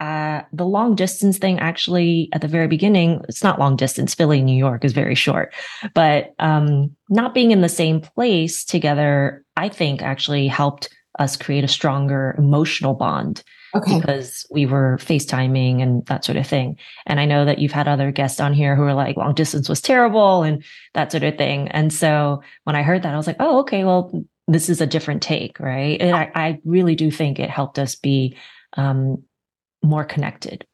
uh, the long distance thing actually at the very beginning, it's not long distance. Philly, New York is very short, but um, not being in the same place together, I think actually helped us create a stronger emotional bond okay. because we were FaceTiming and that sort of thing. And I know that you've had other guests on here who are like, long distance was terrible and that sort of thing. And so when I heard that, I was like, oh, okay, well, this is a different take, right? And I, I really do think it helped us be um, more connected.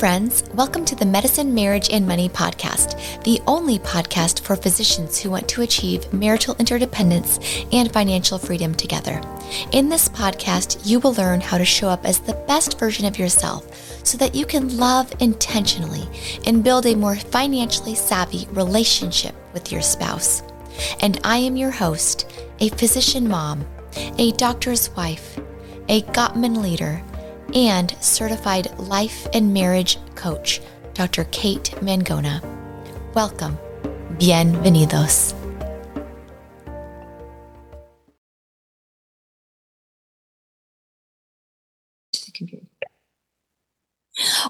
Friends. Welcome to the Medicine, Marriage, and Money podcast, the only podcast for physicians who want to achieve marital interdependence and financial freedom together. In this podcast, you will learn how to show up as the best version of yourself so that you can love intentionally and build a more financially savvy relationship with your spouse. And I am your host, a physician mom, a doctor's wife, a Gottman leader and certified life and marriage coach, Dr. Kate Mangona. Welcome. Bienvenidos.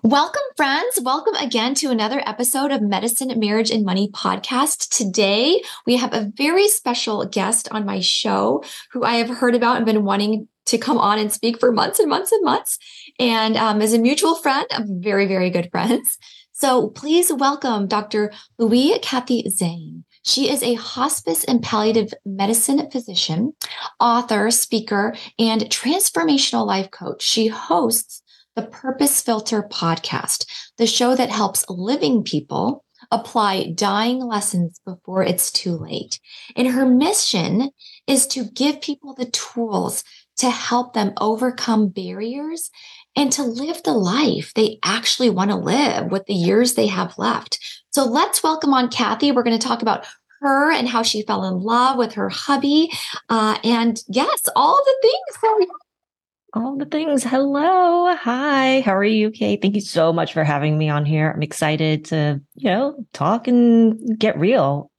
Welcome, friends. Welcome again to another episode of Medicine, Marriage, and Money podcast. Today, we have a very special guest on my show who I have heard about and been wanting to come on and speak for months and months and months. And um, as a mutual friend, of very, very good friends. So please welcome Dr. Louis Kathy Zane. She is a hospice and palliative medicine physician, author, speaker, and transformational life coach. She hosts the Purpose Filter podcast, the show that helps living people apply dying lessons before it's too late. And her mission is to give people the tools to help them overcome barriers and to live the life they actually want to live with the years they have left. So let's welcome on Kathy. We're going to talk about her and how she fell in love with her hubby. Uh, and yes, all the things. All the things. Hello. Hi. How are you, Kate? Thank you so much for having me on here. I'm excited to, you know, talk and get real.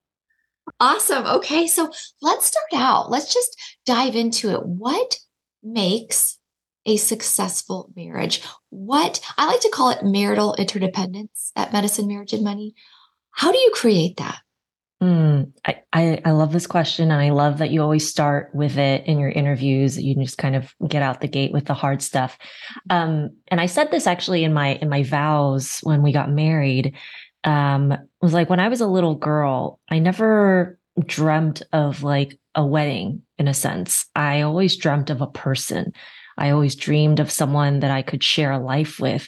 Awesome. Okay. So let's start out. Let's just dive into it. What makes a successful marriage? What I like to call it marital interdependence at Medicine, Marriage, and Money. How do you create that? Mm, I, I, I love this question, and I love that you always start with it in your interviews. You just kind of get out the gate with the hard stuff. Um, and I said this actually in my in my vows when we got married. Um, was like when I was a little girl, I never dreamt of like a wedding in a sense. I always dreamt of a person. I always dreamed of someone that I could share a life with.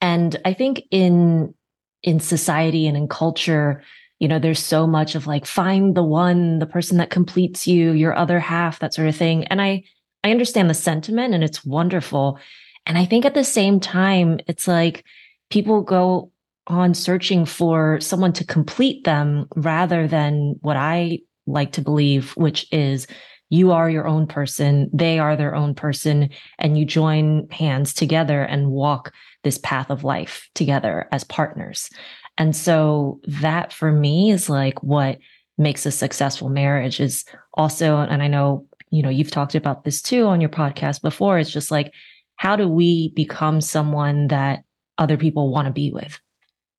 And I think in in society and in culture, you know, there's so much of like find the one, the person that completes you, your other half, that sort of thing. And I I understand the sentiment and it's wonderful. And I think at the same time, it's like people go on searching for someone to complete them rather than what I like to believe, which is you are your own person, they are their own person, and you join hands together and walk this path of life together as partners. And so that for me is like what makes a successful marriage is also, and I know, you know, you've talked about this too on your podcast before. It's just like, how do we become someone that other people want to be with?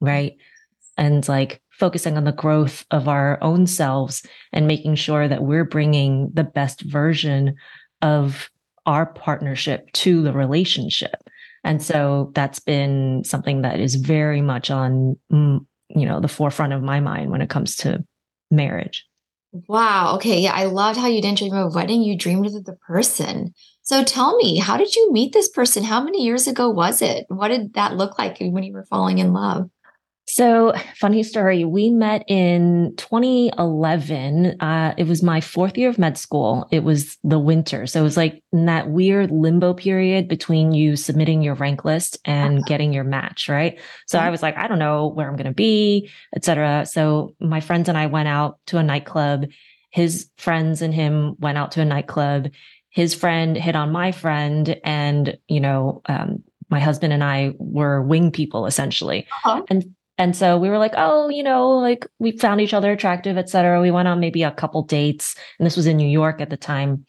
Right. And like focusing on the growth of our own selves and making sure that we're bringing the best version of our partnership to the relationship. And so that's been something that is very much on, mm, you know, the forefront of my mind when it comes to marriage. Wow. Okay. Yeah. I loved how you didn't dream of a wedding. You dreamed of the person. So tell me, how did you meet this person? How many years ago was it? What did that look like when you were falling in love? So, funny story. We met in 2011. Uh, it was my fourth year of med school. It was the winter. So, it was like in that weird limbo period between you submitting your rank list and uh-huh. getting your match, right? So, I was like, I don't know where I'm going to be, etc. So, my friends and I went out to a nightclub. His friends and him went out to a nightclub. His friend hit on my friend, and, you know, um, my husband and I were wing people essentially. Uh-huh. And And so we were like, oh, you know, like we found each other attractive, et cetera. We went on maybe a couple dates. And this was in New York at the time.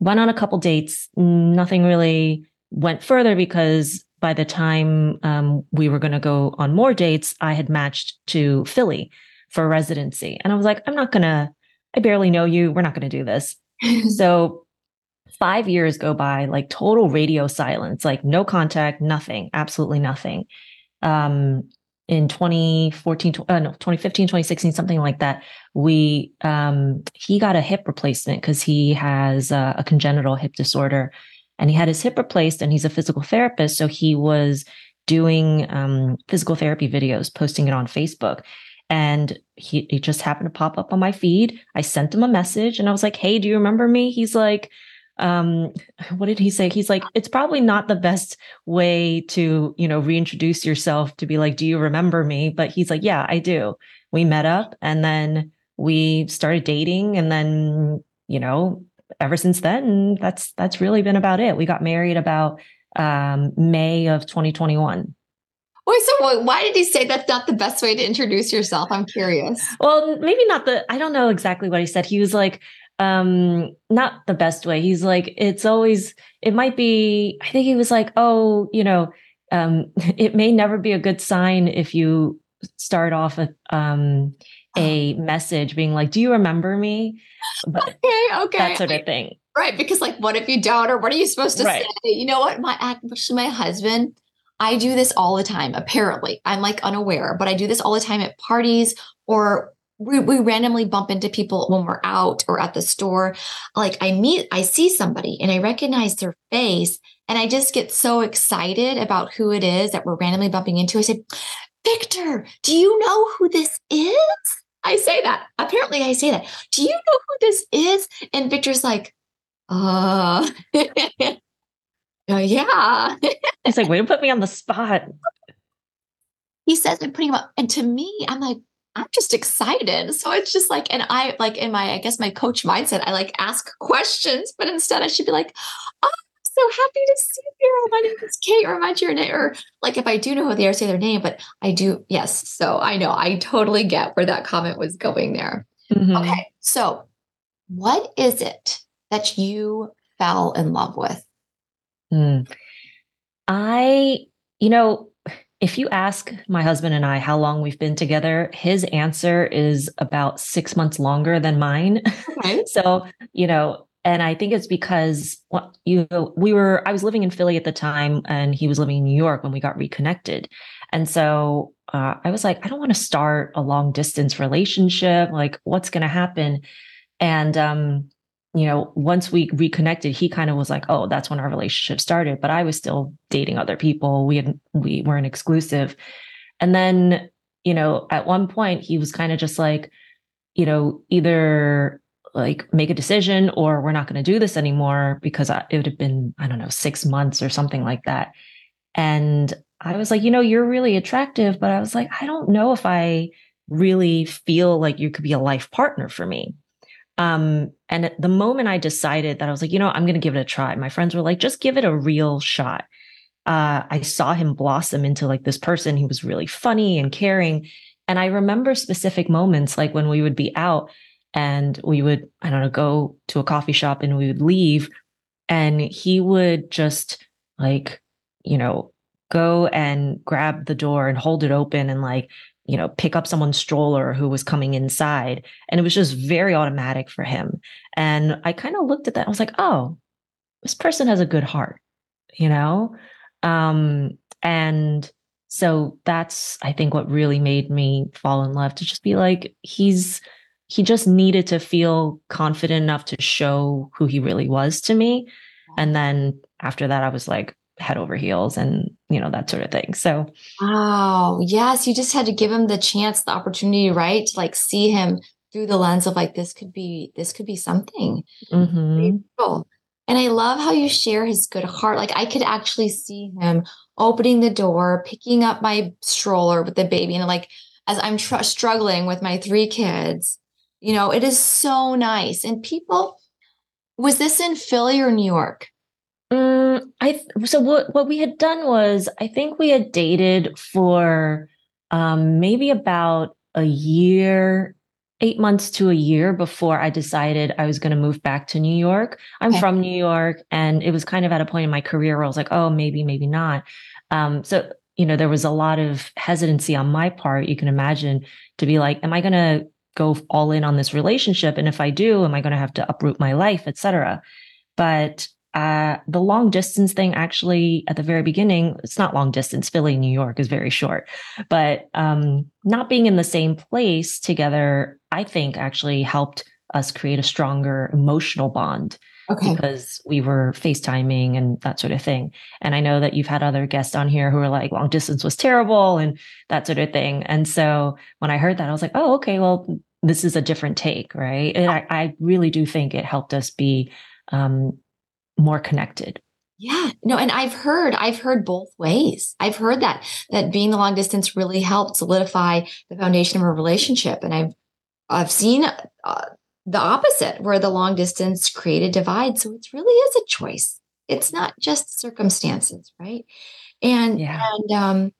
Went on a couple dates. Nothing really went further because by the time um, we were going to go on more dates, I had matched to Philly for residency. And I was like, I'm not going to, I barely know you. We're not going to do this. so five years go by, like total radio silence, like no contact, nothing, absolutely nothing. Um, in 2014, uh, no, 2015, 2016, something like that, we, um, he got a hip replacement because he has a congenital hip disorder and he had his hip replaced and he's a physical therapist. So he was doing um, physical therapy videos, posting it on Facebook. And he, he just happened to pop up on my feed. I sent him a message and I was like, Hey, do you remember me? He's like, um what did he say he's like it's probably not the best way to you know reintroduce yourself to be like do you remember me but he's like yeah i do we met up and then we started dating and then you know ever since then that's that's really been about it we got married about um may of 2021 Wait, so why did he say that's not the best way to introduce yourself? I'm curious. Well, maybe not the, I don't know exactly what he said. He was like, um not the best way. He's like it's always it might be i think he was like oh you know um it may never be a good sign if you start off a um a message being like do you remember me but okay okay. that sort of thing right because like what if you don't or what are you supposed to right. say? You know what? My actually my husband I do this all the time, apparently. I'm like unaware, but I do this all the time at parties or we, we randomly bump into people when we're out or at the store. Like I meet, I see somebody and I recognize their face and I just get so excited about who it is that we're randomly bumping into. I said, Victor, do you know who this is? I say that. Apparently I say that. Do you know who this is? And Victor's like, uh, uh yeah. it's like, way to put me on the spot. He says I'm putting him up. And to me, I'm like, I'm just excited. So it's just like, and I like in my, I guess my coach mindset, I like ask questions, but instead I should be like, oh, I'm so happy to see you. My name is Kate, or my your name, or like if I do know who they are, say their name, but I do, yes. So I know I totally get where that comment was going there. Mm-hmm. Okay. So what is it that you fell in love with? Mm. I, you know, if you ask my husband and I how long we've been together, his answer is about six months longer than mine. Okay. so, you know, and I think it's because you know, we were I was living in Philly at the time and he was living in New York when we got reconnected. And so uh, I was like, I don't want to start a long distance relationship. Like, what's going to happen? And um, you know, once we reconnected, he kind of was like, "Oh, that's when our relationship started." But I was still dating other people. We had we weren't exclusive. And then, you know, at one point, he was kind of just like, you know, either like make a decision or we're not going to do this anymore because it would have been I don't know six months or something like that. And I was like, you know, you're really attractive, but I was like, I don't know if I really feel like you could be a life partner for me. Um, and the moment I decided that I was like, you know, I'm going to give it a try, my friends were like, just give it a real shot. Uh, I saw him blossom into like this person. He was really funny and caring. And I remember specific moments like when we would be out and we would, I don't know, go to a coffee shop and we would leave and he would just like, you know, go and grab the door and hold it open and like you know, pick up someone's stroller who was coming inside. And it was just very automatic for him. And I kind of looked at that. I was like, oh, this person has a good heart, you know? Um, and so that's, I think, what really made me fall in love to just be like, he's, he just needed to feel confident enough to show who he really was to me. And then after that, I was like, head over heels and you know that sort of thing. So wow. Yes you just had to give him the chance the opportunity right to like see him through the lens of like this could be this could be something. Mm-hmm. cool. and i love how you share his good heart. Like i could actually see him opening the door picking up my stroller with the baby and like as i'm tr- struggling with my three kids you know it is so nice. And people was this in philly or new york Mm, I so what what we had done was I think we had dated for um, maybe about a year, eight months to a year before I decided I was going to move back to New York. I'm okay. from New York, and it was kind of at a point in my career where I was like, oh, maybe, maybe not. Um, so, you know, there was a lot of hesitancy on my part, you can imagine, to be like, am I going to go all in on this relationship? And if I do, am I going to have to uproot my life, etc. But uh, the long distance thing actually at the very beginning it's not long distance philly new york is very short but um, not being in the same place together i think actually helped us create a stronger emotional bond okay. because we were facetiming and that sort of thing. And i know that you've had other guests on here who are like long distance was terrible and that sort of thing. And so when i heard that i was like oh okay well this is a different take right? And i, I really do think it helped us be um, more connected. Yeah. No, and I've heard I've heard both ways. I've heard that that being the long distance really helped solidify the foundation of a relationship and I've I've seen uh, the opposite where the long distance created divide. So it really is a choice. It's not just circumstances, right? And yeah. and um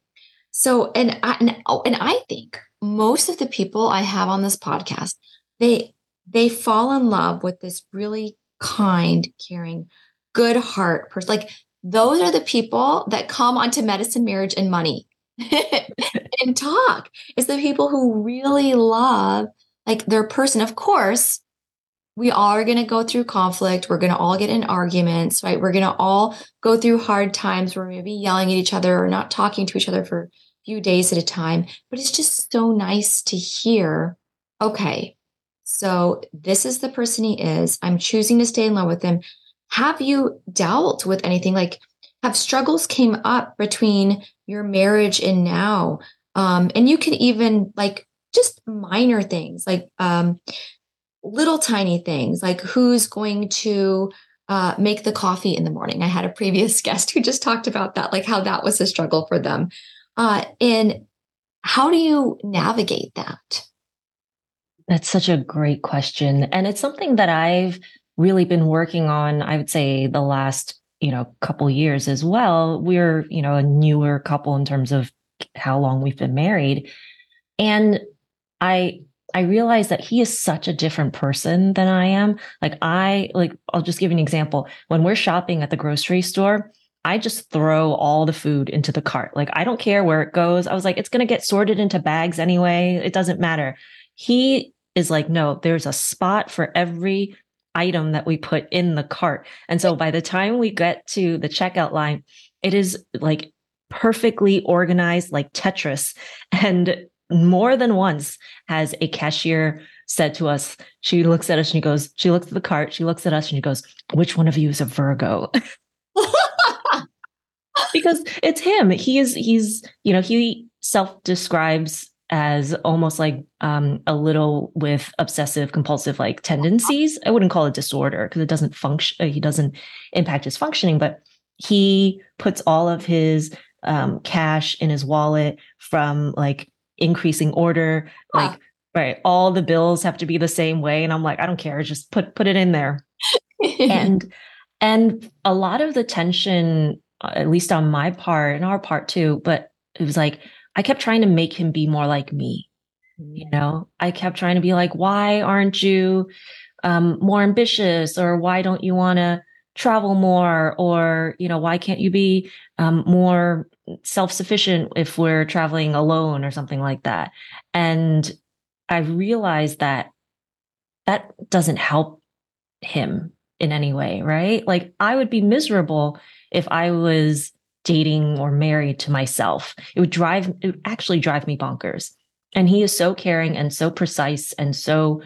so and I and, oh, and I think most of the people I have on this podcast they they fall in love with this really kind, caring good heart person. Like those are the people that come onto medicine, marriage, and money and talk. It's the people who really love like their person. Of course, we all are going to go through conflict. We're going to all get in arguments, right? We're going to all go through hard times where we may be yelling at each other or not talking to each other for a few days at a time. But it's just so nice to hear, okay, so this is the person he is. I'm choosing to stay in love with him have you dealt with anything? Like have struggles came up between your marriage and now? Um, and you can even like just minor things like um, little tiny things like who's going to uh, make the coffee in the morning. I had a previous guest who just talked about that like how that was a struggle for them. Uh, and how do you navigate that? That's such a great question. And it's something that i've really been working on, I would say, the last you know couple years as well. We're you know a newer couple in terms of how long we've been married, and I I realized that he is such a different person than I am. Like I like I'll just give you an example. When we're shopping at the grocery store, I just throw all the food into the cart. Like I don't care where it goes. I was like it's going to get sorted into bags anyway. It doesn't matter. He is like no, there's a spot for every item that we put in the cart. And so by the time we get to the checkout line, it is like perfectly organized like Tetris. And more than once has a cashier said to us, she looks at us and she goes, she looks at the cart, she looks at us and she goes, which one of you is a Virgo? because it's him. He is, he's, you know, he self describes as almost like um, a little with obsessive compulsive like tendencies. I wouldn't call it disorder because it doesn't function. Uh, he doesn't impact his functioning, but he puts all of his um, cash in his wallet from like increasing order. Like right, all the bills have to be the same way, and I'm like, I don't care. Just put put it in there. and and a lot of the tension, uh, at least on my part and our part too, but it was like I kept trying to make him be more like me. You mm. know, I kept trying to be like, why aren't you um, more ambitious? Or why don't you want to travel more? Or, you know, why can't you be um, more self sufficient if we're traveling alone or something like that? And I realized that that doesn't help him in any way, right? Like I would be miserable if I was dating or married to myself. It would drive, it would actually drive me bonkers. And he is so caring and so precise and so,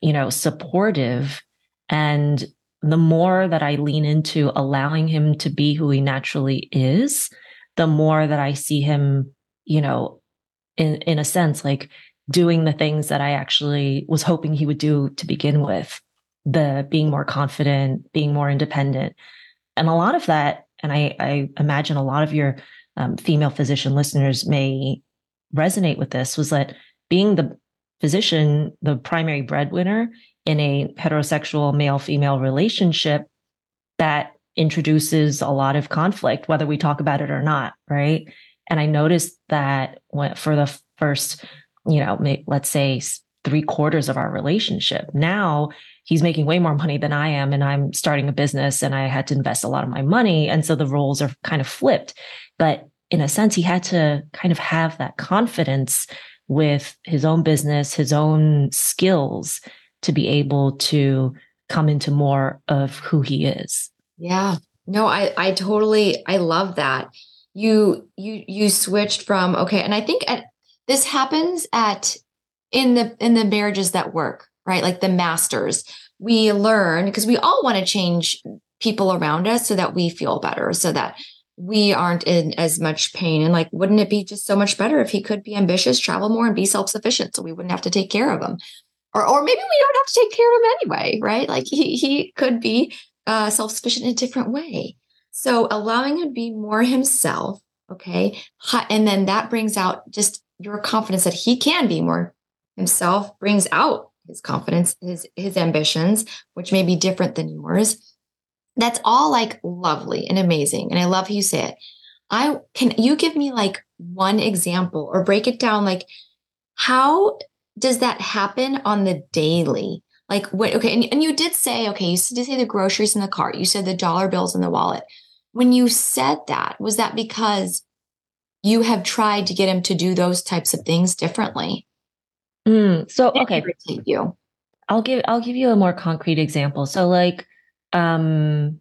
you know, supportive. And the more that I lean into allowing him to be who he naturally is, the more that I see him, you know, in, in a sense, like doing the things that I actually was hoping he would do to begin with the being more confident, being more independent. And a lot of that and I, I imagine a lot of your um, female physician listeners may resonate with this, was that being the physician, the primary breadwinner in a heterosexual male female relationship, that introduces a lot of conflict, whether we talk about it or not, right? And I noticed that when, for the first, you know, let's say three quarters of our relationship, now he's making way more money than I am. And I'm starting a business and I had to invest a lot of my money. And so the roles are kind of flipped. But in a sense, he had to kind of have that confidence with his own business, his own skills to be able to come into more of who he is. Yeah. No, I I totally I love that. You you you switched from okay, and I think at this happens at in the in the marriages that work, right? Like the masters. We learn because we all want to change people around us so that we feel better, so that we aren't in as much pain. And like, wouldn't it be just so much better if he could be ambitious, travel more, and be self-sufficient so we wouldn't have to take care of him? Or or maybe we don't have to take care of him anyway, right? Like he he could be uh, self-sufficient in a different way. So allowing him to be more himself, okay, and then that brings out just your confidence that he can be more himself, brings out his confidence, his his ambitions, which may be different than yours. That's all like lovely and amazing, and I love how you say it. I can you give me like one example or break it down like how does that happen on the daily? Like what? Okay, and, and you did say okay, you did say the groceries in the cart. You said the dollar bills in the wallet. When you said that, was that because you have tried to get him to do those types of things differently? Mm, so okay, Thank you. I'll give I'll give you a more concrete example. So like um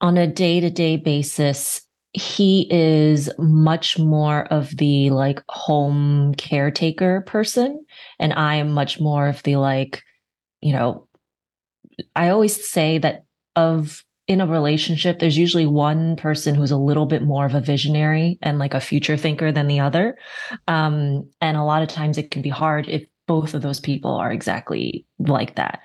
on a day-to-day basis, he is much more of the like home caretaker person and I am much more of the like you know, I always say that of in a relationship, there's usually one person who's a little bit more of a visionary and like a future thinker than the other. Um, and a lot of times it can be hard if both of those people are exactly like that.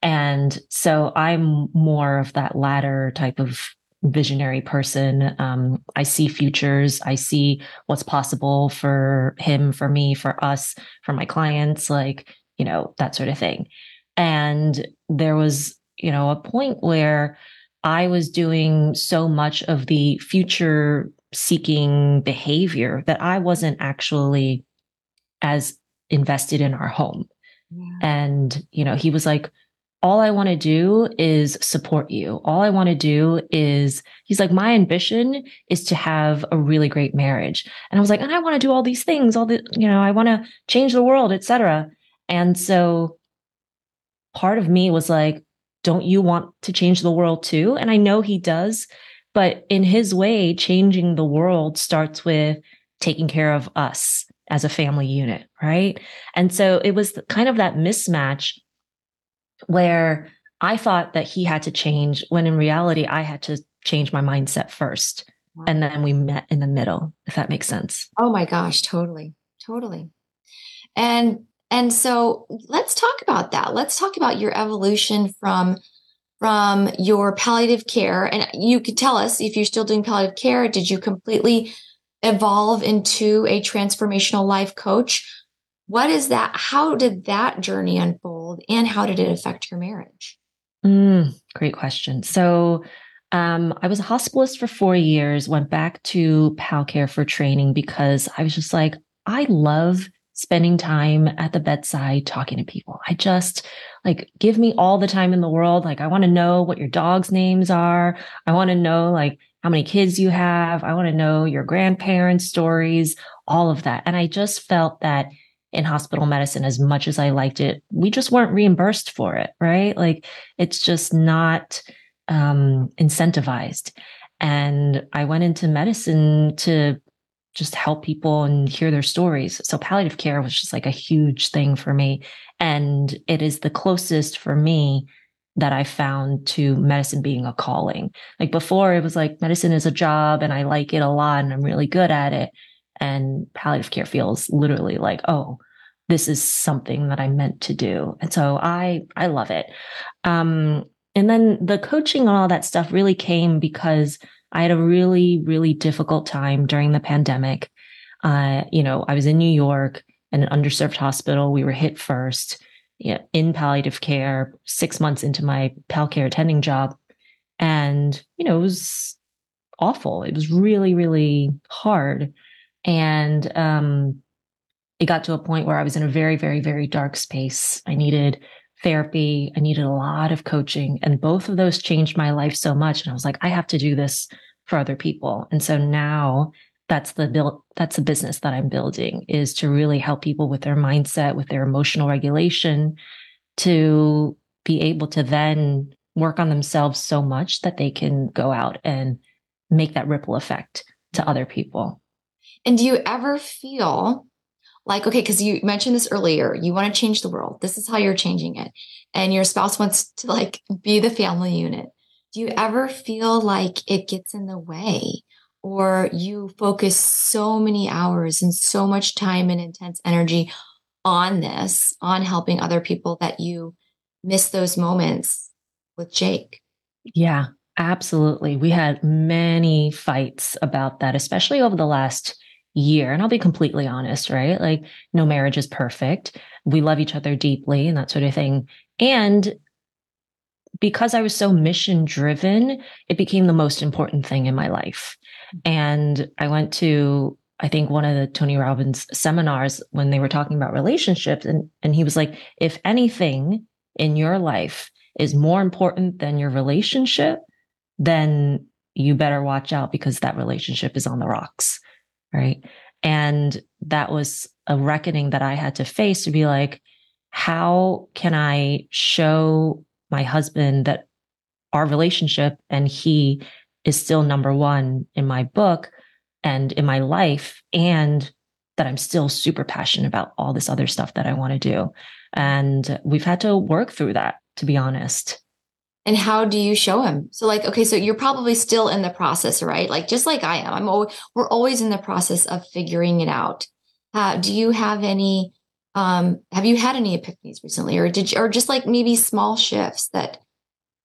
And so I'm more of that latter type of visionary person. Um, I see futures. I see what's possible for him, for me, for us, for my clients, like, you know, that sort of thing. And there was, you know, a point where I was doing so much of the future seeking behavior that I wasn't actually as invested in our home. Yeah. And, you know, he was like, all I want to do is support you. All I want to do is, he's like, my ambition is to have a really great marriage. And I was like, and I want to do all these things, all the, you know, I want to change the world, etc. And so part of me was like, don't you want to change the world too? And I know he does, but in his way, changing the world starts with taking care of us as a family unit, right? And so it was kind of that mismatch where I thought that he had to change when in reality, I had to change my mindset first. And then we met in the middle, if that makes sense. Oh my gosh, totally. Totally. And and so let's talk about that. Let's talk about your evolution from from your palliative care. And you could tell us if you're still doing palliative care did you completely evolve into a transformational life coach? What is that how did that journey unfold and how did it affect your marriage? Mm, great question. So um, I was a hospitalist for four years, went back to PAL Care for training because I was just like, I love spending time at the bedside talking to people. I just like give me all the time in the world. Like I want to know what your dog's names are. I want to know like how many kids you have. I want to know your grandparents' stories, all of that. And I just felt that in hospital medicine, as much as I liked it, we just weren't reimbursed for it, right? Like it's just not um, incentivized. And I went into medicine to just help people and hear their stories. So palliative care was just like a huge thing for me. And it is the closest for me that I found to medicine being a calling. Like before, it was like medicine is a job and I like it a lot and I'm really good at it. And palliative care feels literally like, oh, this is something that I'm meant to do. And so I I love it. Um, and then the coaching and all that stuff really came because I had a really, really difficult time during the pandemic. Uh, you know, I was in New York in an underserved hospital. We were hit first you know, in palliative care, six months into my pal care attending job. And, you know, it was awful. It was really, really hard. And um, it got to a point where I was in a very, very, very dark space. I needed therapy. I needed a lot of coaching. And both of those changed my life so much. And I was like, I have to do this for other people. And so now that's the build that's the business that I'm building is to really help people with their mindset, with their emotional regulation, to be able to then work on themselves so much that they can go out and make that ripple effect to other people. And do you ever feel like, okay, because you mentioned this earlier, you want to change the world. This is how you're changing it. And your spouse wants to like be the family unit. Do you ever feel like it gets in the way or you focus so many hours and so much time and intense energy on this, on helping other people that you miss those moments with Jake? Yeah, absolutely. We had many fights about that, especially over the last year. And I'll be completely honest, right? Like, no marriage is perfect. We love each other deeply and that sort of thing. And because I was so mission driven, it became the most important thing in my life. And I went to, I think, one of the Tony Robbins seminars when they were talking about relationships. And, and he was like, if anything in your life is more important than your relationship, then you better watch out because that relationship is on the rocks right? And that was a reckoning that I had to face to be like, how can I show my husband that our relationship and he is still number one in my book and in my life, and that I'm still super passionate about all this other stuff that I want to do. And we've had to work through that, to be honest and how do you show him? So like okay so you're probably still in the process right? Like just like i am i'm always we're always in the process of figuring it out. Uh, do you have any um have you had any epiphanies recently? Or did you or just like maybe small shifts that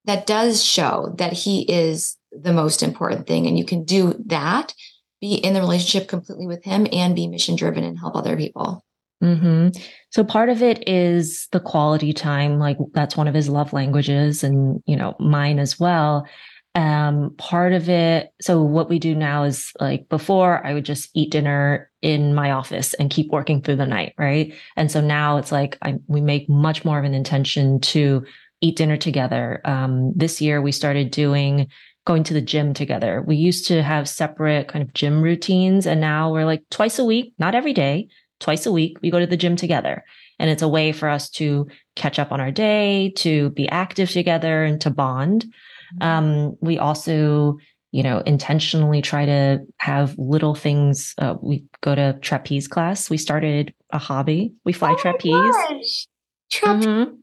that does show that he is the most important thing and you can do that be in the relationship completely with him and be mission driven and help other people Mm-hmm. So part of it is the quality time, like that's one of his love languages, and you know mine as well. Um, part of it. So what we do now is like before, I would just eat dinner in my office and keep working through the night, right? And so now it's like I, we make much more of an intention to eat dinner together. Um, this year we started doing going to the gym together. We used to have separate kind of gym routines, and now we're like twice a week, not every day, twice a week, we go to the gym together. And it's a way for us to catch up on our day, to be active together, and to bond. Mm-hmm. Um, we also, you know, intentionally try to have little things. Uh, we go to trapeze class. We started a hobby. We fly oh trapeze. Trapeze. Mm-hmm.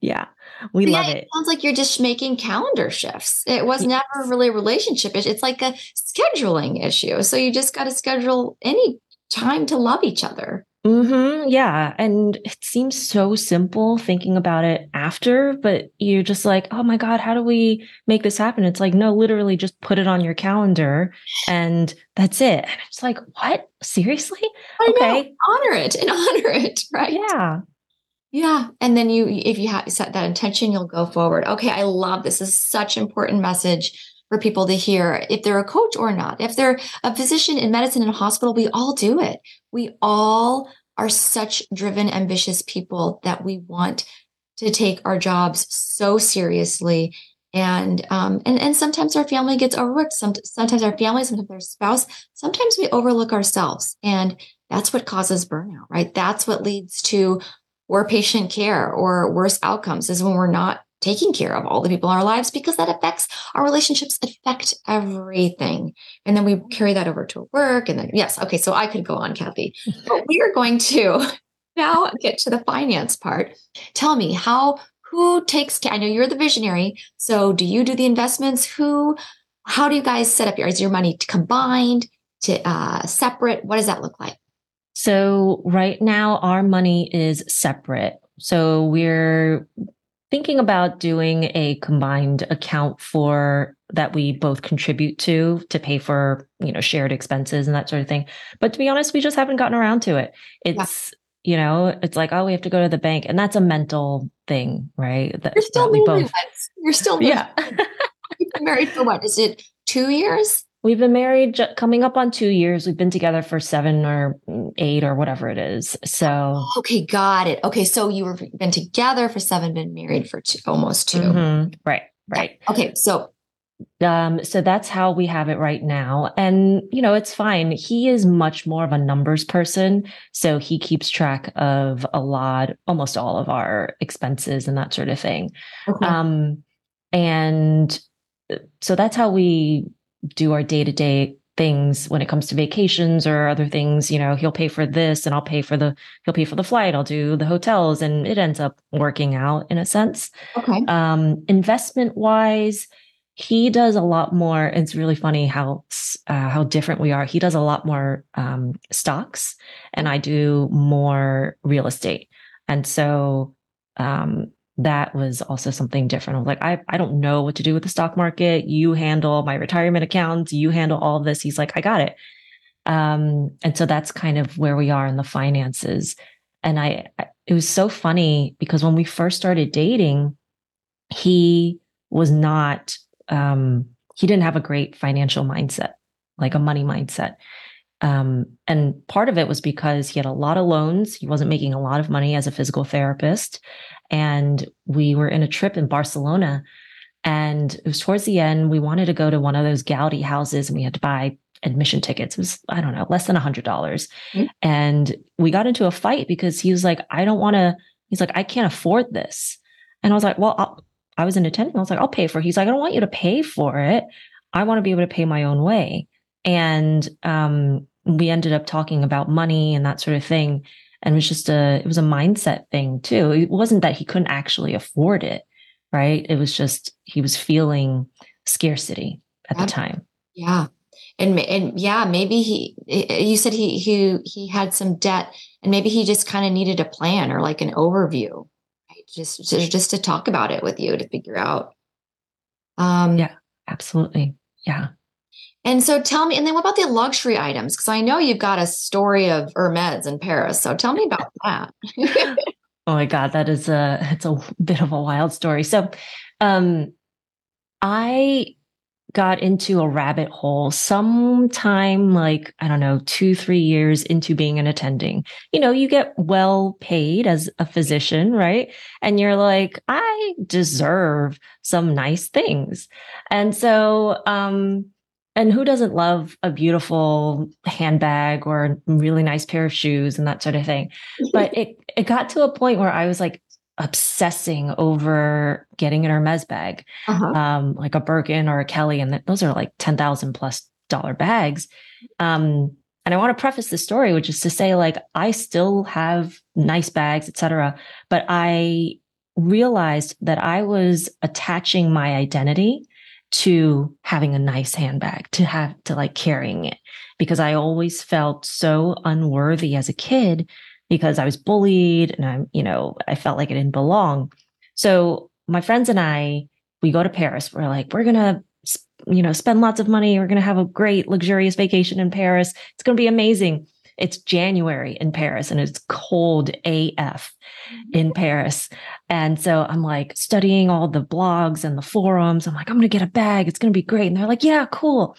Yeah, we love it. It sounds like you're just making calendar shifts. It was yes. never really a relationship issue. It's like a scheduling issue. So you just got to schedule any time to love each other. Mm-hmm, yeah. And it seems so simple thinking about it after, but you're just like, oh my God, how do we make this happen? It's like, no, literally just put it on your calendar and that's it. And it's like, what? Seriously? I okay. Know. Honor it and honor it. Right. Yeah. Yeah. And then you, if you have set that intention, you'll go forward. Okay. I love this. this is such important message for people to hear if they're a coach or not. If they're a physician in medicine in a hospital, we all do it. We all are such driven, ambitious people that we want to take our jobs so seriously. And um, and and sometimes our family gets overlooked. Some, sometimes our family, sometimes our spouse. Sometimes we overlook ourselves, and that's what causes burnout, right? That's what leads to poor patient care or worse outcomes. Is when we're not taking care of all the people in our lives because that affects our relationships affect everything. And then we carry that over to work and then yes okay so i could go on kathy but we are going to now get to the finance part. Tell me how who takes care i know you're the visionary so do you do the investments? Who how do you guys set up your is your money combined to uh, separate? What does that look like? So right now our money is separate. So we're thinking about doing a combined account for that we both contribute to to pay for you know shared expenses and that sort of thing. But to be honest we just haven't gotten around to it. It's yeah. you know it's like oh we have to go to the bank and that's a mental thing right? That, you're still both you're still yeah. you've been married for what is it two years We've been married coming up on two years. We've been together for seven or eight or whatever it is. So okay, got it. Okay, so you were been together for seven, been married for two, almost 2 mm-hmm. Right, right. Yeah. Okay, so um, so that's how we have it right now. And, you know, it's fine. He is much more of a numbers person. So he keeps track of a lot, almost all of our expenses and that sort of thing. Okay. Um, and uh, so that's how we do our day to day things when it comes to vacations or other things you know he'll pay for this and i'll pay for the he'll pay for the flight i'll do the hotels and it ends up working out in a sense. Okay. Um investment wise he does a lot more it's really funny how uh, how different we are. He does a lot more um, stocks and i do more real estate. And so um, that was also something different i was like I, I don't know what to do with the stock market you handle my retirement accounts you handle all of this he's like i got it um, and so that's kind of where we are in the finances and i it was so funny because when we first started dating he was not um, he didn't have a great financial mindset, like a money mindset. Um, and part of it was because he had a lot of loans. He wasn't making a lot of money as a physical therapist. And we were in a trip in Barcelona. And it was towards the end. We wanted to go to one of those Gaudi houses and we had to buy admission tickets. It was, I don't know, less than a hundred dollars. Mm-hmm. And we got into a fight because he was like, I don't want to, he's like, I can't afford this. And I was like, well, I'll, I was an attendant. I was like, I'll pay for it. He's like, I don't want you to pay for it. I want to be able to pay my own way. And um, we ended up talking about money and that sort of thing. And it was just a, it was a mindset thing too. It wasn't that he couldn't actually afford it, right? It was just he was feeling scarcity at yeah. the time. Yeah. And, and yeah, maybe he, you said he, he, he had some debt and maybe he just kind of needed a plan or like an overview just just to talk about it with you to figure out. Um, yeah, absolutely. Yeah. And so tell me, and then what about the luxury items? Because I know you've got a story of Hermes in Paris. So tell me about that. oh my God, that is a it's a bit of a wild story. So um I got into a rabbit hole sometime like, I don't know, two, three years into being an attending. You know, you get well paid as a physician, right? And you're like, I deserve some nice things. And so, um, and who doesn't love a beautiful handbag or a really nice pair of shoes and that sort of thing? But it it got to a point where I was like, obsessing over getting an Hermes bag, uh-huh. um, like a Birkin or a Kelly, and those are like ten thousand plus dollar bags. Um, and I want to preface the story, which is to say, like, I still have nice bags, etc. But I realized that I was attaching my identity to having a nice handbag, to have to like carrying it, because I always felt so unworthy as a kid because I was bullied and I'm, you know, I felt like I didn't belong. So my friends and I, we go to Paris. We're like, we're to, you know, spend lots of money. We're to have a great, luxurious vacation in Paris. It's to be amazing. It's January in Paris and it's cold AF in Paris. And so I'm like studying all the blogs and the forums. I'm like, I'm going to get a bag. It's going to be great. And they're like, yeah, cool.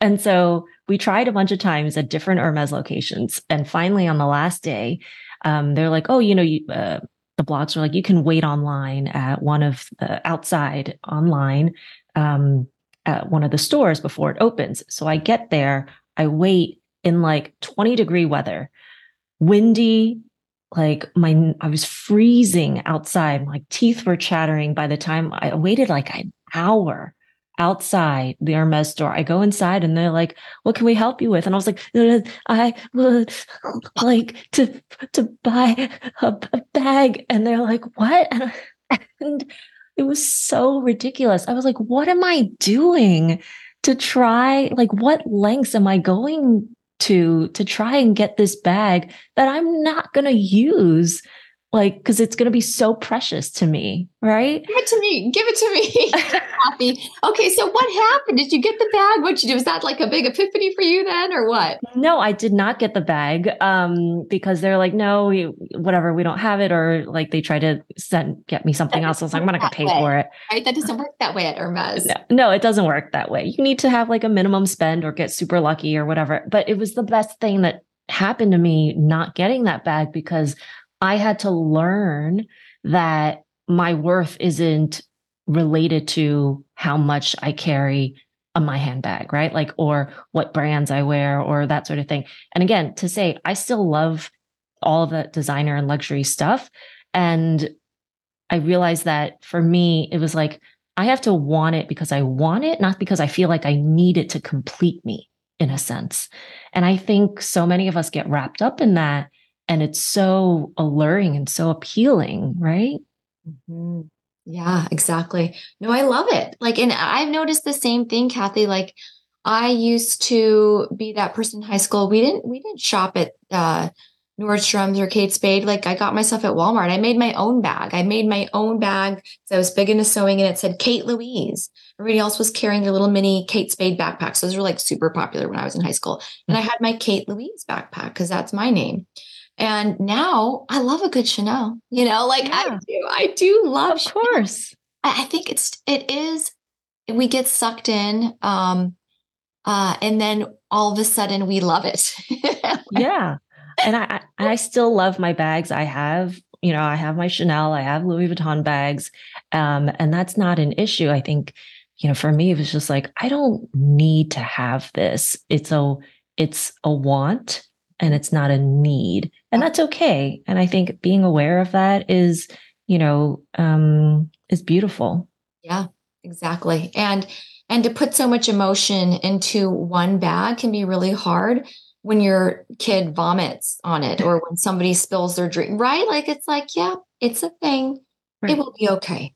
And so we tried a bunch of times at different Hermes locations. And finally, on the last day, um, they're like, oh, you know, you, uh, the blogs are like, you can wait online at one of the outside online um, at one of the stores before it opens. So I get there, I wait in like 20 degree weather, windy, like my I was freezing outside. My teeth were chattering by the time I waited like an hour outside the Hermes store. I go inside and they're like, "What can we help you with?" And I was like, uh, "I would like to to buy a, a bag." And they're like, "What?" And, and it was so ridiculous. I was like, "What am I doing to try? Like, what lengths am I going to to try and get this bag that I'm not going to use?" Like because it's going to be so precious to me right? Give it to me give it to me. Happy. Okay so what happened? Did you get the bag? What did you do? Was that like a big epiphany for you then or what? No i did not get the bag um because they're like no we, whatever we don't have it or like they try to send get me something else. I was like i'm not going to pay way. for it. Right? That doesn't work that way at hermes. No, no it doesn't work that way. You need to have like a minimum spend or get super lucky or whatever. But it was the best thing that happened to me not getting that bag because I had to learn that my worth isn't related to how much I carry on my handbag, right? Like, or what brands I wear or that sort of thing. And again, to say, I still love all the designer and luxury stuff. And I realized that for me, it was like, I have to want it because I want it, not because I feel like I need it to complete me in a sense. And I think so many of us get wrapped up in that and it's so alluring and so appealing, right? Mm-hmm. Yeah, exactly. No, I love it. Like, and I've noticed the same thing, Kathy. Like, I used to be that person in high school. We didn't we didn't shop at uh, Nordstrom's or Kate Spade. Like, I got myself at Walmart. I made my own bag. I made my own bag. So I was big into sewing, and it said Kate Louise. Everybody else was carrying their little mini Kate Spade backpacks. Those were like super popular when I was in high school. And I had my Kate Louise backpack because that's my name. And now I love a good Chanel, you know, like yeah. I do. I do love Of Chanel. course. I think it's it is we get sucked in um uh and then all of a sudden we love it. yeah. And I I still love my bags. I have, you know, I have my Chanel, I have Louis Vuitton bags. Um and that's not an issue. I think you know, for me it was just like I don't need to have this. It's a it's a want and it's not a need. And that's okay. And i think being aware of that is you know um is beautiful. Yeah exactly. And and to put so much emotion into one bag can be really hard when your kid vomits on it or when somebody spills their drink right? Like it's like yeah it's a thing. Right. it will be okay.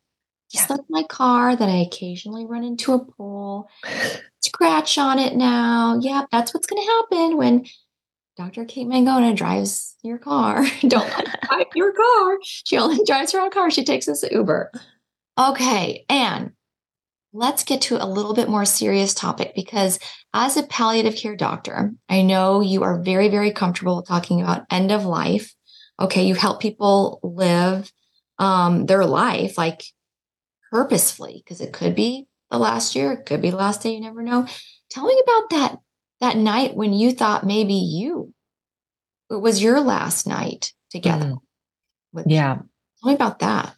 Just yeah. like my car that i occasionally run into a pole scratch on it now. Yeah that's what's going to happen when Dr. Kate Mangona drives your car. Don't drive your car. She only drives her own car. She takes us Uber. Okay. And let's get to a little bit more serious topic because as a palliative care doctor, I know you are very, very comfortable talking about end of life. Okay. You help people live um, their life like purposefully because it could be the last year, it could be the last day, you never know. Tell me about that that night when you thought maybe you it was your last night together. Mm. With, yeah. Tell me about that.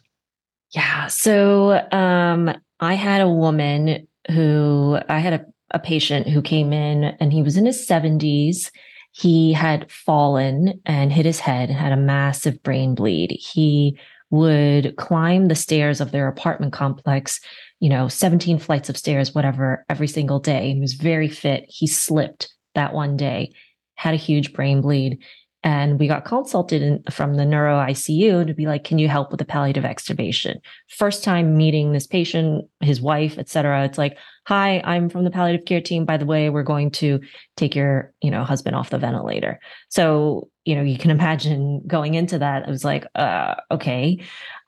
Yeah. So um, I had a woman who I had a, a patient who came in and he was in his 70s. He had fallen and hit his head and had a massive brain bleed. He would climb the stairs of their apartment complex you know, 17 flights of stairs, whatever, every single day. He was very fit. He slipped that one day, had a huge brain bleed. And we got consulted in, from the neuro ICU to be like, can you help with the palliative extubation? First time meeting this patient, his wife, et cetera. It's like, hi, I'm from the palliative care team. By the way, we're going to take your, you know, husband off the ventilator. So, you know, you can imagine going into that. I was like, uh, okay.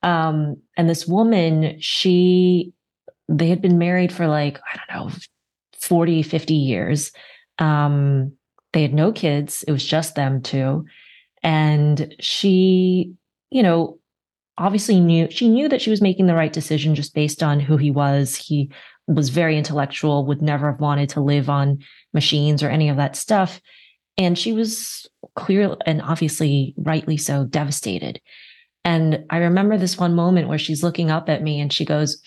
Um, and this woman, she they had been married for like, I don't know, 40, 50 years. Um, they had no kids. It was just them two. And she, you know, obviously knew she knew that she was making the right decision just based on who he was. He was very intellectual, would never have wanted to live on machines or any of that stuff. And she was clearly and obviously rightly so devastated. And I remember this one moment where she's looking up at me and she goes,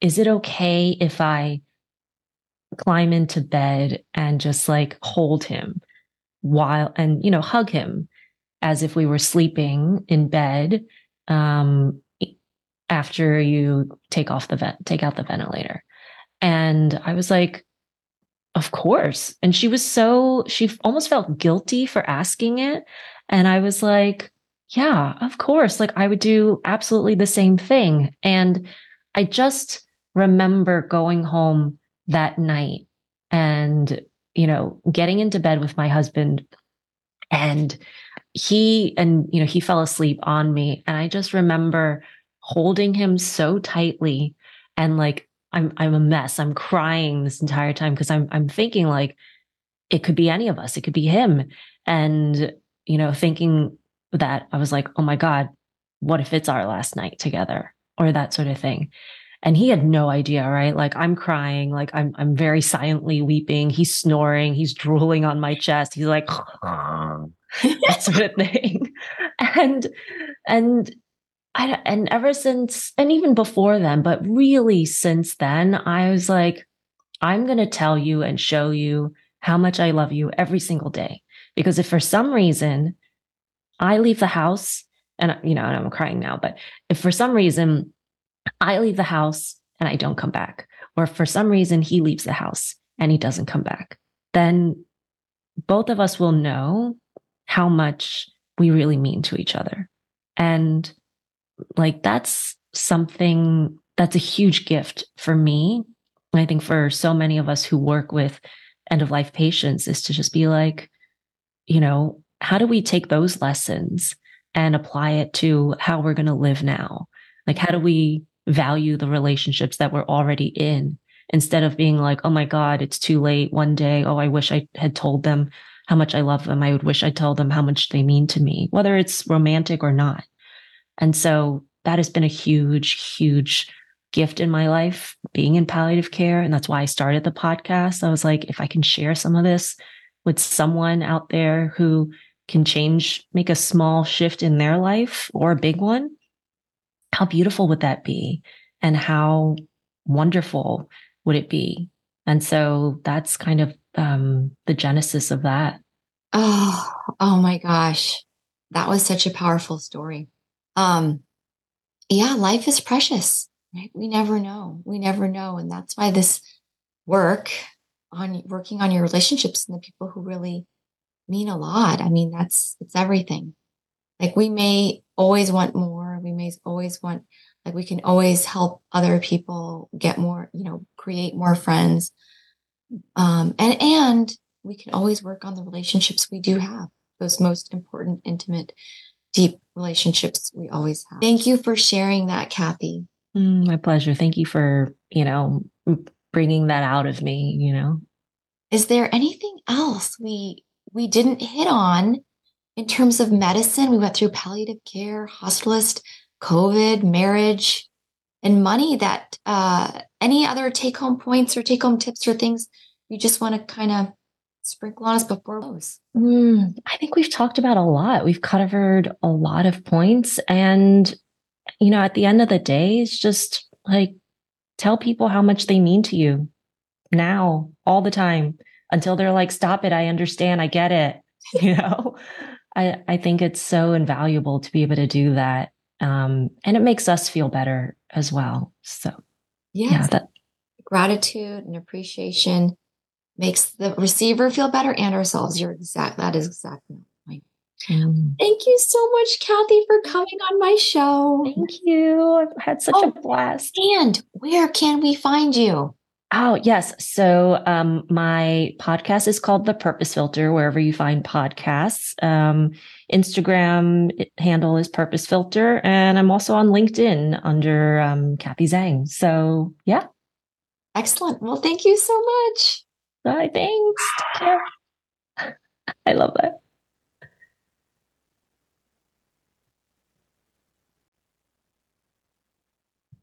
is it okay if I climb into bed and just like hold him while and you know hug him as if we were sleeping in bed um after you take off the vent take out the ventilator. And i was like of course. And she was so she almost felt guilty for asking it. And i was like yeah of course. Like i would do absolutely the same thing. And i just remember going home that night and, you know, getting into bed with my husband and he and you know he fell asleep on me. And i just remember holding him so tightly and like i'm i'm a mess. I'm crying this entire time because i'm i'm thinking like it could be any of us. It could be him. And you know thinking that i was like oh my god what if it's our last night together? or that sort of thing and he had no idea right? Like i'm crying like i'm i'm very silently weeping. He's snoring he's drooling on my chest. He's like that sort of thing. And and I, and ever since and even before then but really since then i was like i'm going to tell you and show you how much i love you every single day. Because if for some reason i leave the house and you know and i'm crying now but if for some reason I leave the house and I don't come back, or for some reason he leaves the house and he doesn't come back, then both of us will know how much we really mean to each other. And like that's something that's a huge gift for me. And I think for so many of us who work with end of life patients is to just be like, you know, how do we take those lessons and apply it to how we're going to live now? Like, how do we value the relationships that we're already in instead of being like, oh my God, it's too late one day. Oh, I wish I had told them how much I love them. I would wish I told them how much they mean to me, whether it's romantic or not. And so that has been a huge, huge gift in my life being in palliative care. And that's why I started the podcast. I was like, if I can share some of this with someone out there who can change, make a small shift in their life or a big one, how beautiful would that be? And how wonderful would it be? And so that's kind of um, the genesis of that. Oh, oh my gosh. That was such a powerful story. Um, yeah, life is precious, right? We never know. We never know. And that's why this work on working on your relationships and the people who really mean a lot. I mean, that's it's everything. Like we may always want more. We may always want, like, we can always help other people get more, you know, create more friends. Um, and, and we can always work on the relationships we do have, those most important, intimate, deep relationships we always have. Thank you for sharing that, Kathy. Mm, my pleasure. Thank you for, you know, bringing that out of me, you know. Is there anything else we we didn't hit on in terms of medicine, we went through palliative care, hospitalist, COVID, marriage, and money. That uh, any other take home points or take home tips or things you just want to kind of sprinkle on us before those? Mm, I think we've talked about a lot. We've covered a lot of points. And, you know, at the end of the day, it's just like tell people how much they mean to you now, all the time, until they're like, stop it. I understand. I get it. You know? I, I think it's so invaluable to be able to do that. Um, and it makes us feel better as well. So, yes. yeah, that gratitude and appreciation makes the receiver feel better and ourselves. You're exact. That is exactly my mm. Thank you so much, Kathy, for coming on my show. Thank you. I've had such oh, a blast. And where can we find you? Oh, yes. So um, my podcast is called The Purpose Filter, wherever you find podcasts. Um, Instagram handle is Purpose Filter, and I'm also on LinkedIn under um, Kathy Zhang. So, yeah. Excellent. Well, thank you so much. Bye. Thanks. Take care. I love that.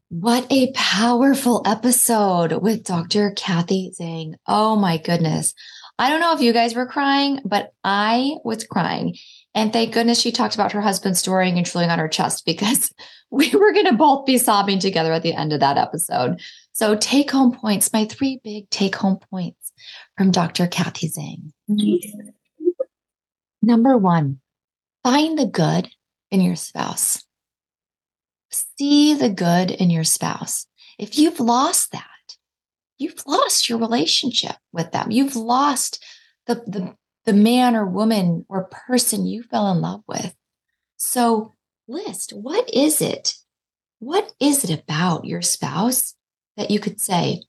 What a powerful episode with Dr. Kathy Zhang. Oh my goodness. I don't know if you guys were crying, but I was crying. And thank goodness she talked about her husband storing and drilling on her chest because we were going to both be sobbing together at the end of that episode. So, take home points, my three big take home points from Dr. Kathy Zhang. Number one, find the good in your spouse see the good in your spouse. If you've lost that, you've lost your relationship with them. You've lost the, the, the man or woman or person you fell in love with. So, list what is it? What is it about your spouse that you could say,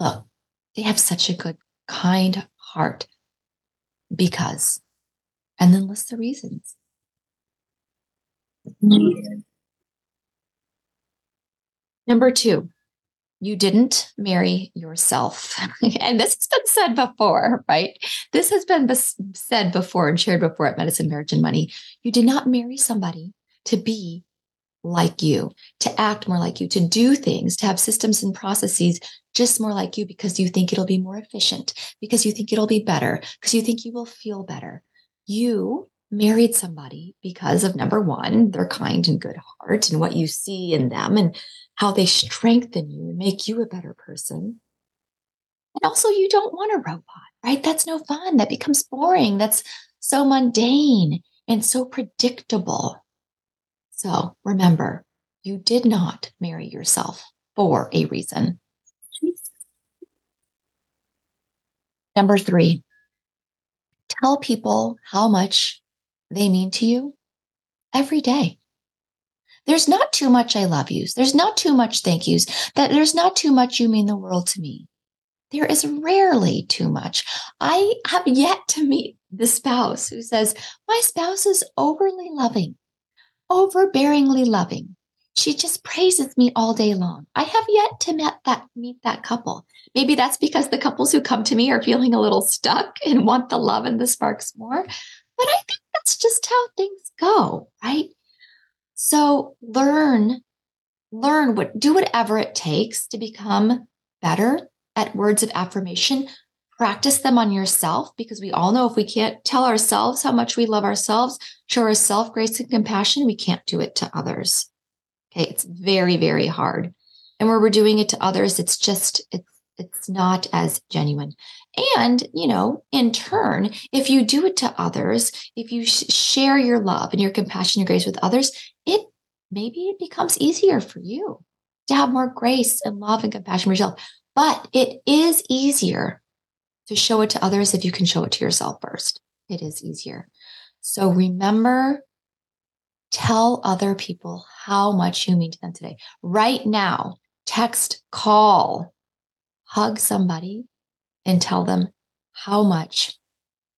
look, they have such a good, kind heart because And then list the reasons. Mm-hmm. Number two, you didn't marry yourself. and this has been said before, right? This has been bes- said before and shared before at Medicine, Marriage, and Money. You did not marry somebody to be like you, to act more like you, to do things, to have systems and processes just more like you because you think it'll be more efficient, because you think it'll be better, because you think you will feel better. You married somebody because of number one, their kind and good heart and what you see in them and how they strengthen you and make you a better person. And also, you don't want a robot, right? That's no fun. That becomes boring. That's so mundane and so predictable. So remember, you did not marry yourself for a reason. Number three, tell people how much they mean to you every day. There's not too much I love yous. There's not too much thank yous. That there's not too much you mean the world to me. There is rarely too much. I have yet to meet the spouse who says, My spouse is overly loving, overbearingly loving. She just praises me all day long. I have yet to meet that meet that couple. Maybe that's because the couples who come to me are feeling a little stuck and want the love and the sparks more. But I think that's just how things go, right? So learn, learn what, do whatever it takes to become better at words of affirmation. Practice them on yourself because we all know if we can't tell ourselves how much we love ourselves, show ourselves grace and compassion, we can't do it to others. Okay. It's very, very hard. And where we're doing it to others, it's just, it's, it's not as genuine. And, you know, in turn, if you do it to others, if you sh- share your love and your compassion and grace with others, it maybe it becomes easier for you to have more grace and love and compassion for yourself. But it is easier to show it to others if you can show it to yourself first. It is easier. So remember, tell other people how much you mean to them today. Right now, text, call, hug somebody, and tell them how much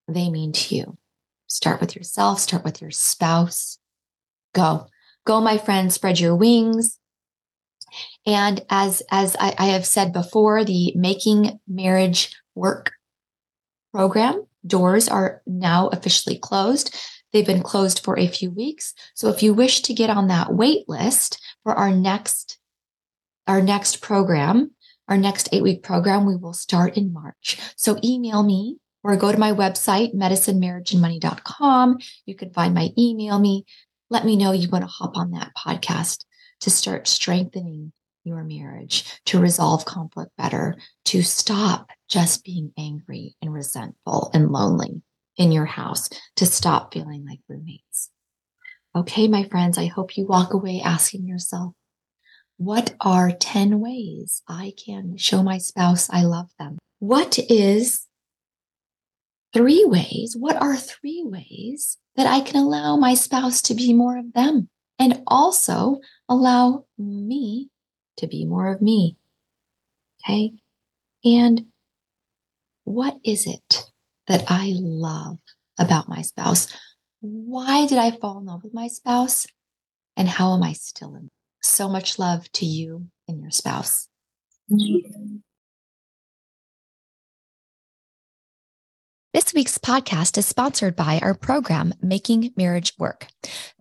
they mean to you. Start with yourself, start with your spouse. Go. Go, my friend, spread your wings. And as as I, I have said before, the Making Marriage Work program doors are now officially closed. They've been closed for a few weeks. So if you wish to get on that wait list for our next our next program, our next 8-week program, we will start in March. So email me or go to my website medicinemarriageandmoney.com. You can find my email me. Let me know you want to hop on that podcast to start strengthening your marriage, to resolve conflict better, to stop just being angry and resentful and lonely in your house, to stop feeling like roommates. Okay, my friends, I hope you walk away asking yourself, what are 10 ways I can show my spouse I love them? What is three ways? What are three ways that I can allow my spouse to be more of them and also allow me to be more of me? Okay. And what is it that I love about my spouse? Why did I fall in love with my spouse? And how am I still in? So much love to you and your spouse. This week's podcast is sponsored by our program, Making Marriage Work.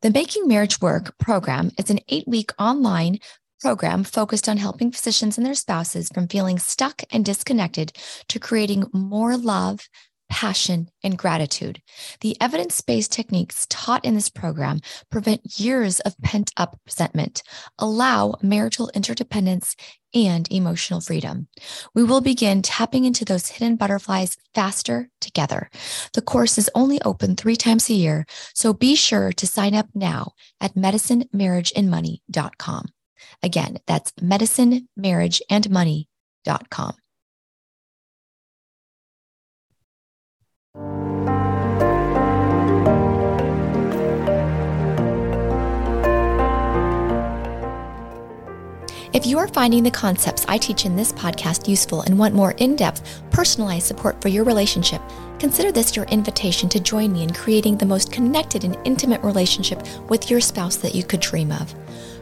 The Making Marriage Work program is an eight week online program focused on helping physicians and their spouses from feeling stuck and disconnected to creating more love, passion, and gratitude. The evidence based techniques taught in this program prevent years of pent up resentment, allow marital interdependence, and emotional freedom. We will begin tapping into those hidden butterflies faster together. The course is only open three times a year, so be sure to sign up now at medicinemarriageandmoney.com. Again, that's medicinemarriageandmoney.com. If you are finding the concepts I teach in this podcast useful and want more in depth, personalized support for your relationship, consider this your invitation to join me in creating the most connected and intimate relationship with your spouse that you could dream of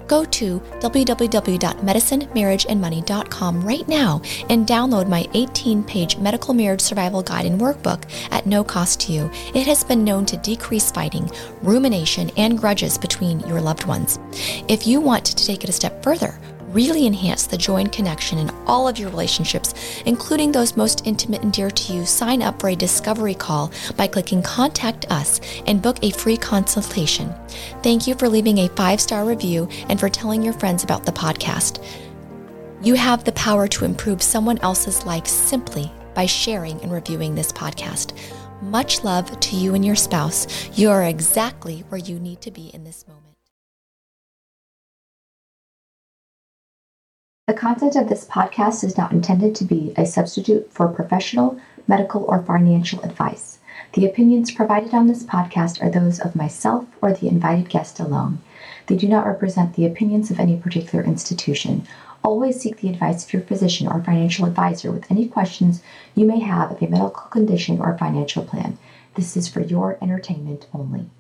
go to www.medicinemarriageandmoney.com right now and download my 18 page medical marriage survival guide and workbook at no cost to you. It has been known to decrease fighting, rumination, and grudges between your loved ones. If you want to take it a step further, really enhance the joy and connection in all of your relationships, including those most intimate and dear to you, sign up for a discovery call by clicking Contact Us and book a free consultation. Thank you for leaving a five star review and for telling your friends about the podcast. You have the power to improve someone else's life simply by sharing and reviewing this podcast. Much love to you and your spouse. You are exactly where you need to be in this moment. The content of this podcast is not intended to be a substitute for professional, medical, or financial advice. The opinions provided on this podcast are those of myself or the invited guest alone. They do not represent the opinions of any particular institution. Always seek the advice of your physician or financial advisor with any questions you may have of a medical condition or financial plan. This is for your entertainment only.